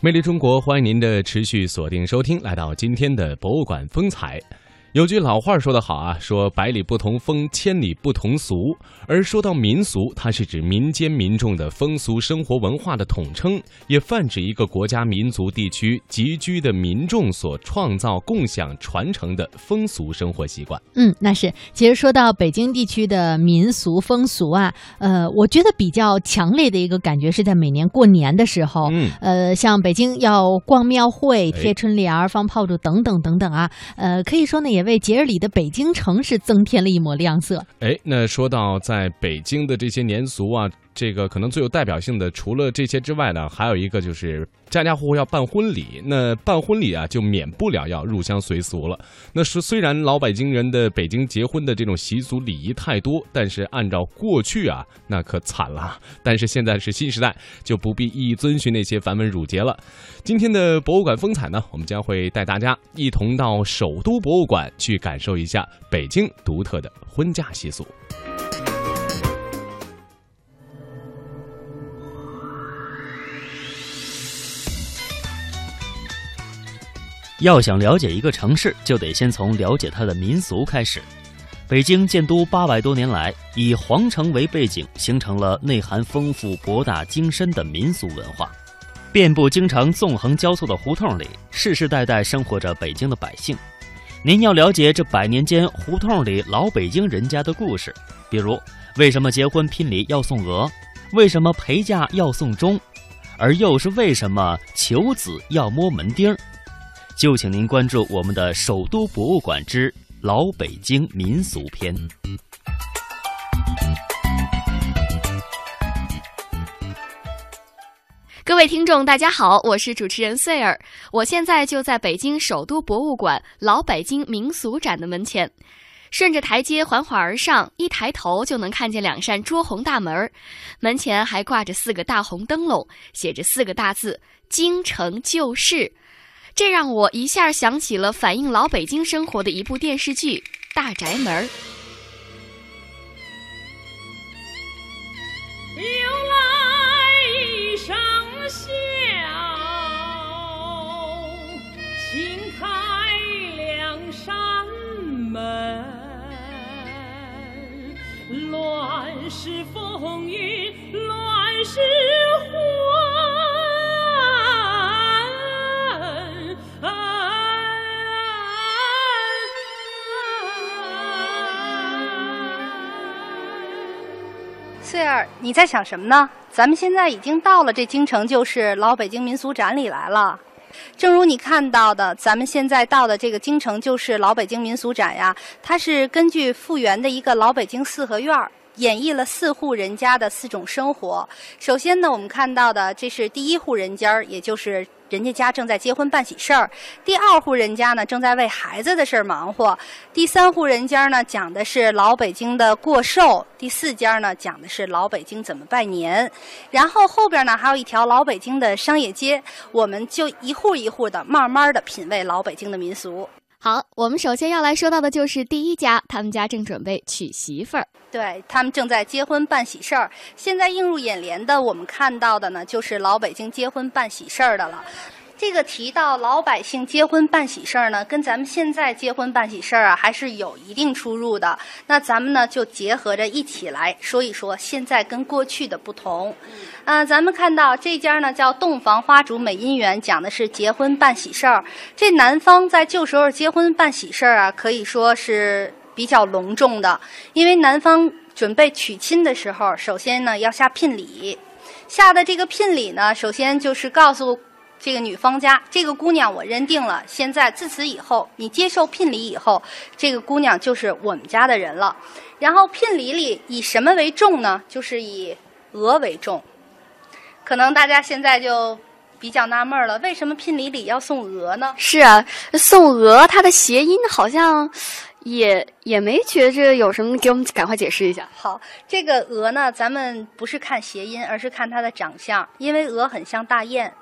魅力中国，欢迎您的持续锁定收听，来到今天的博物馆风采。有句老话说得好啊，说百里不同风，千里不同俗。而说到民俗，它是指民间民众的风俗生活文化的统称，也泛指一个国家民族地区集居的民众所创造、共享、传承的风俗生活习惯。嗯，那是。其实说到北京地区的民俗风俗啊，呃，我觉得比较强烈的一个感觉是在每年过年的时候，嗯，呃，像北京要逛庙会、哎贴春联儿、放炮竹等等等等啊，呃，可以说呢，也为节日里的北京城市增添了一抹亮色。哎，那说到在北京的这些年俗啊，这个可能最有代表性的，除了这些之外呢，还有一个就是家家户户要办婚礼。那办婚礼啊，就免不了要入乡随俗了。那是虽然老北京人的北京结婚的这种习俗礼仪太多，但是按照过去啊，那可惨了。但是现在是新时代，就不必一一遵循那些繁文缛节了。今天的博物馆风采呢，我们将会带大家一同到首都博物馆去感受一下北京独特的婚嫁习俗。要想了解一个城市，就得先从了解它的民俗开始。北京建都八百多年来，以皇城为背景，形成了内涵丰富、博大精深的民俗文化。遍布京城纵横交错的胡同里，世世代代生活着北京的百姓。您要了解这百年间胡同里老北京人家的故事，比如为什么结婚聘礼要送鹅，为什么陪嫁要送钟，而又是为什么求子要摸门钉儿。就请您关注我们的首都博物馆之老北京民俗篇。各位听众，大家好，我是主持人穗儿，我现在就在北京首都博物馆老北京民俗展的门前。顺着台阶缓缓而上，一抬头就能看见两扇朱红大门，门前还挂着四个大红灯笼，写着四个大字“京城旧事”。这让我一下想起了反映老北京生活的一部电视剧《大宅门》。又来一声笑，请开两扇门。乱世风云，乱世你在想什么呢？咱们现在已经到了这京城就是老北京民俗展里来了。正如你看到的，咱们现在到的这个京城就是老北京民俗展呀，它是根据复原的一个老北京四合院儿。演绎了四户人家的四种生活。首先呢，我们看到的这是第一户人家，也就是人家家正在结婚办喜事儿；第二户人家呢，正在为孩子的事儿忙活；第三户人家呢，讲的是老北京的过寿；第四家呢，讲的是老北京怎么拜年。然后后边呢，还有一条老北京的商业街，我们就一户一户的慢慢的品味老北京的民俗。好，我们首先要来说到的就是第一家，他们家正准备娶媳妇儿。对他们正在结婚办喜事儿。现在映入眼帘的，我们看到的呢，就是老北京结婚办喜事儿的了。这个提到老百姓结婚办喜事儿呢，跟咱们现在结婚办喜事儿啊，还是有一定出入的。那咱们呢，就结合着一起来说一说现在跟过去的不同。啊、咱们看到这家呢叫洞房花烛美姻缘，讲的是结婚办喜事儿。这男方在旧时候结婚办喜事儿啊，可以说是比较隆重的，因为男方准备娶亲的时候，首先呢要下聘礼，下的这个聘礼呢，首先就是告诉这个女方家，这个姑娘我认定了，现在自此以后，你接受聘礼以后，这个姑娘就是我们家的人了。然后聘礼里以什么为重呢？就是以鹅为重。可能大家现在就比较纳闷了，为什么聘礼里要送鹅呢？是啊，送鹅它的谐音好像也也没觉着有什么，给我们赶快解释一下。好，这个鹅呢，咱们不是看谐音，而是看它的长相，因为鹅很像大雁。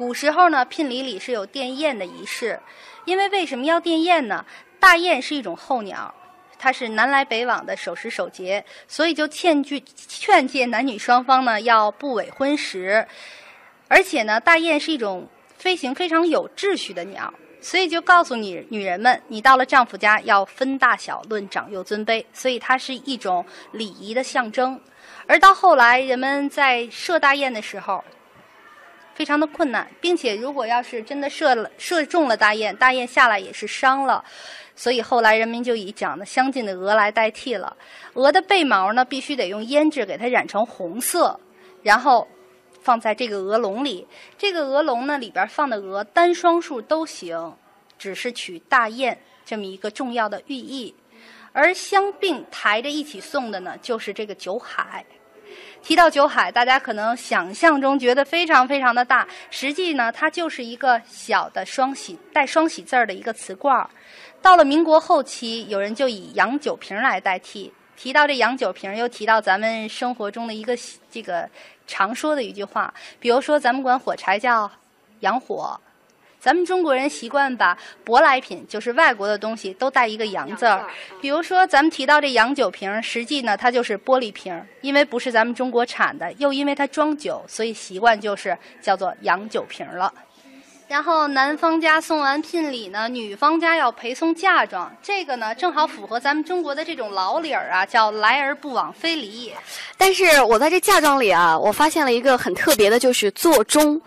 古时候呢，聘礼里是有奠雁的仪式，因为为什么要奠雁呢？大雁是一种候鸟，它是南来北往的守时守节，所以就劝句劝诫男女双方呢要不违婚时。而且呢，大雁是一种飞行非常有秩序的鸟，所以就告诉你女人们，你到了丈夫家要分大小、论长幼尊卑，所以它是一种礼仪的象征。而到后来，人们在射大雁的时候，非常的困难，并且如果要是真的射了射中了大雁，大雁下来也是伤了，所以后来人们就以长得相近的鹅来代替了。鹅的背毛呢，必须得用胭脂给它染成红色，然后放在这个鹅笼里。这个鹅笼呢，里边放的鹅单双数都行，只是取大雁这么一个重要的寓意。而相并抬着一起送的呢，就是这个酒海。提到酒海，大家可能想象中觉得非常非常的大，实际呢，它就是一个小的双喜带双喜字儿的一个瓷罐儿。到了民国后期，有人就以洋酒瓶来代替。提到这洋酒瓶，又提到咱们生活中的一个这个常说的一句话，比如说咱们管火柴叫洋火。咱们中国人习惯把舶来品，就是外国的东西，都带一个“洋”字儿。比如说，咱们提到这洋酒瓶，实际呢，它就是玻璃瓶，因为不是咱们中国产的，又因为它装酒，所以习惯就是叫做洋酒瓶了。然后男方家送完聘礼呢，女方家要陪送嫁妆，这个呢正好符合咱们中国的这种老理儿啊，叫来而不往非礼也。但是我在这嫁妆里啊，我发现了一个很特别的，就是做钟。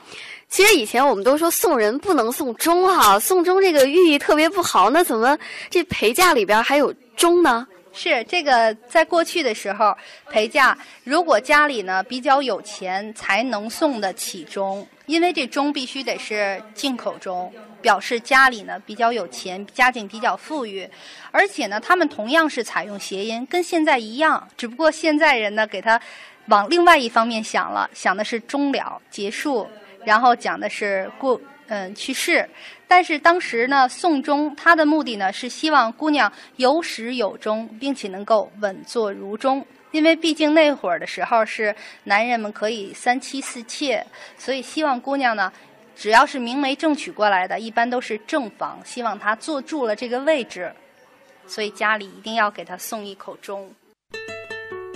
其实以前我们都说送人不能送钟哈，送钟这个寓意特别不好。那怎么这陪嫁里边还有钟呢？是这个，在过去的时候陪嫁，如果家里呢比较有钱，才能送得起钟，因为这钟必须得是进口钟，表示家里呢比较有钱，家境比较富裕。而且呢，他们同样是采用谐音，跟现在一样，只不过现在人呢给他往另外一方面想了，想的是终了结束。然后讲的是过嗯去世，但是当时呢送终，他的目的呢是希望姑娘有始有终，并且能够稳坐如钟。因为毕竟那会儿的时候是男人们可以三妻四妾，所以希望姑娘呢，只要是明媒正娶过来的，一般都是正房，希望她坐住了这个位置，所以家里一定要给她送一口钟。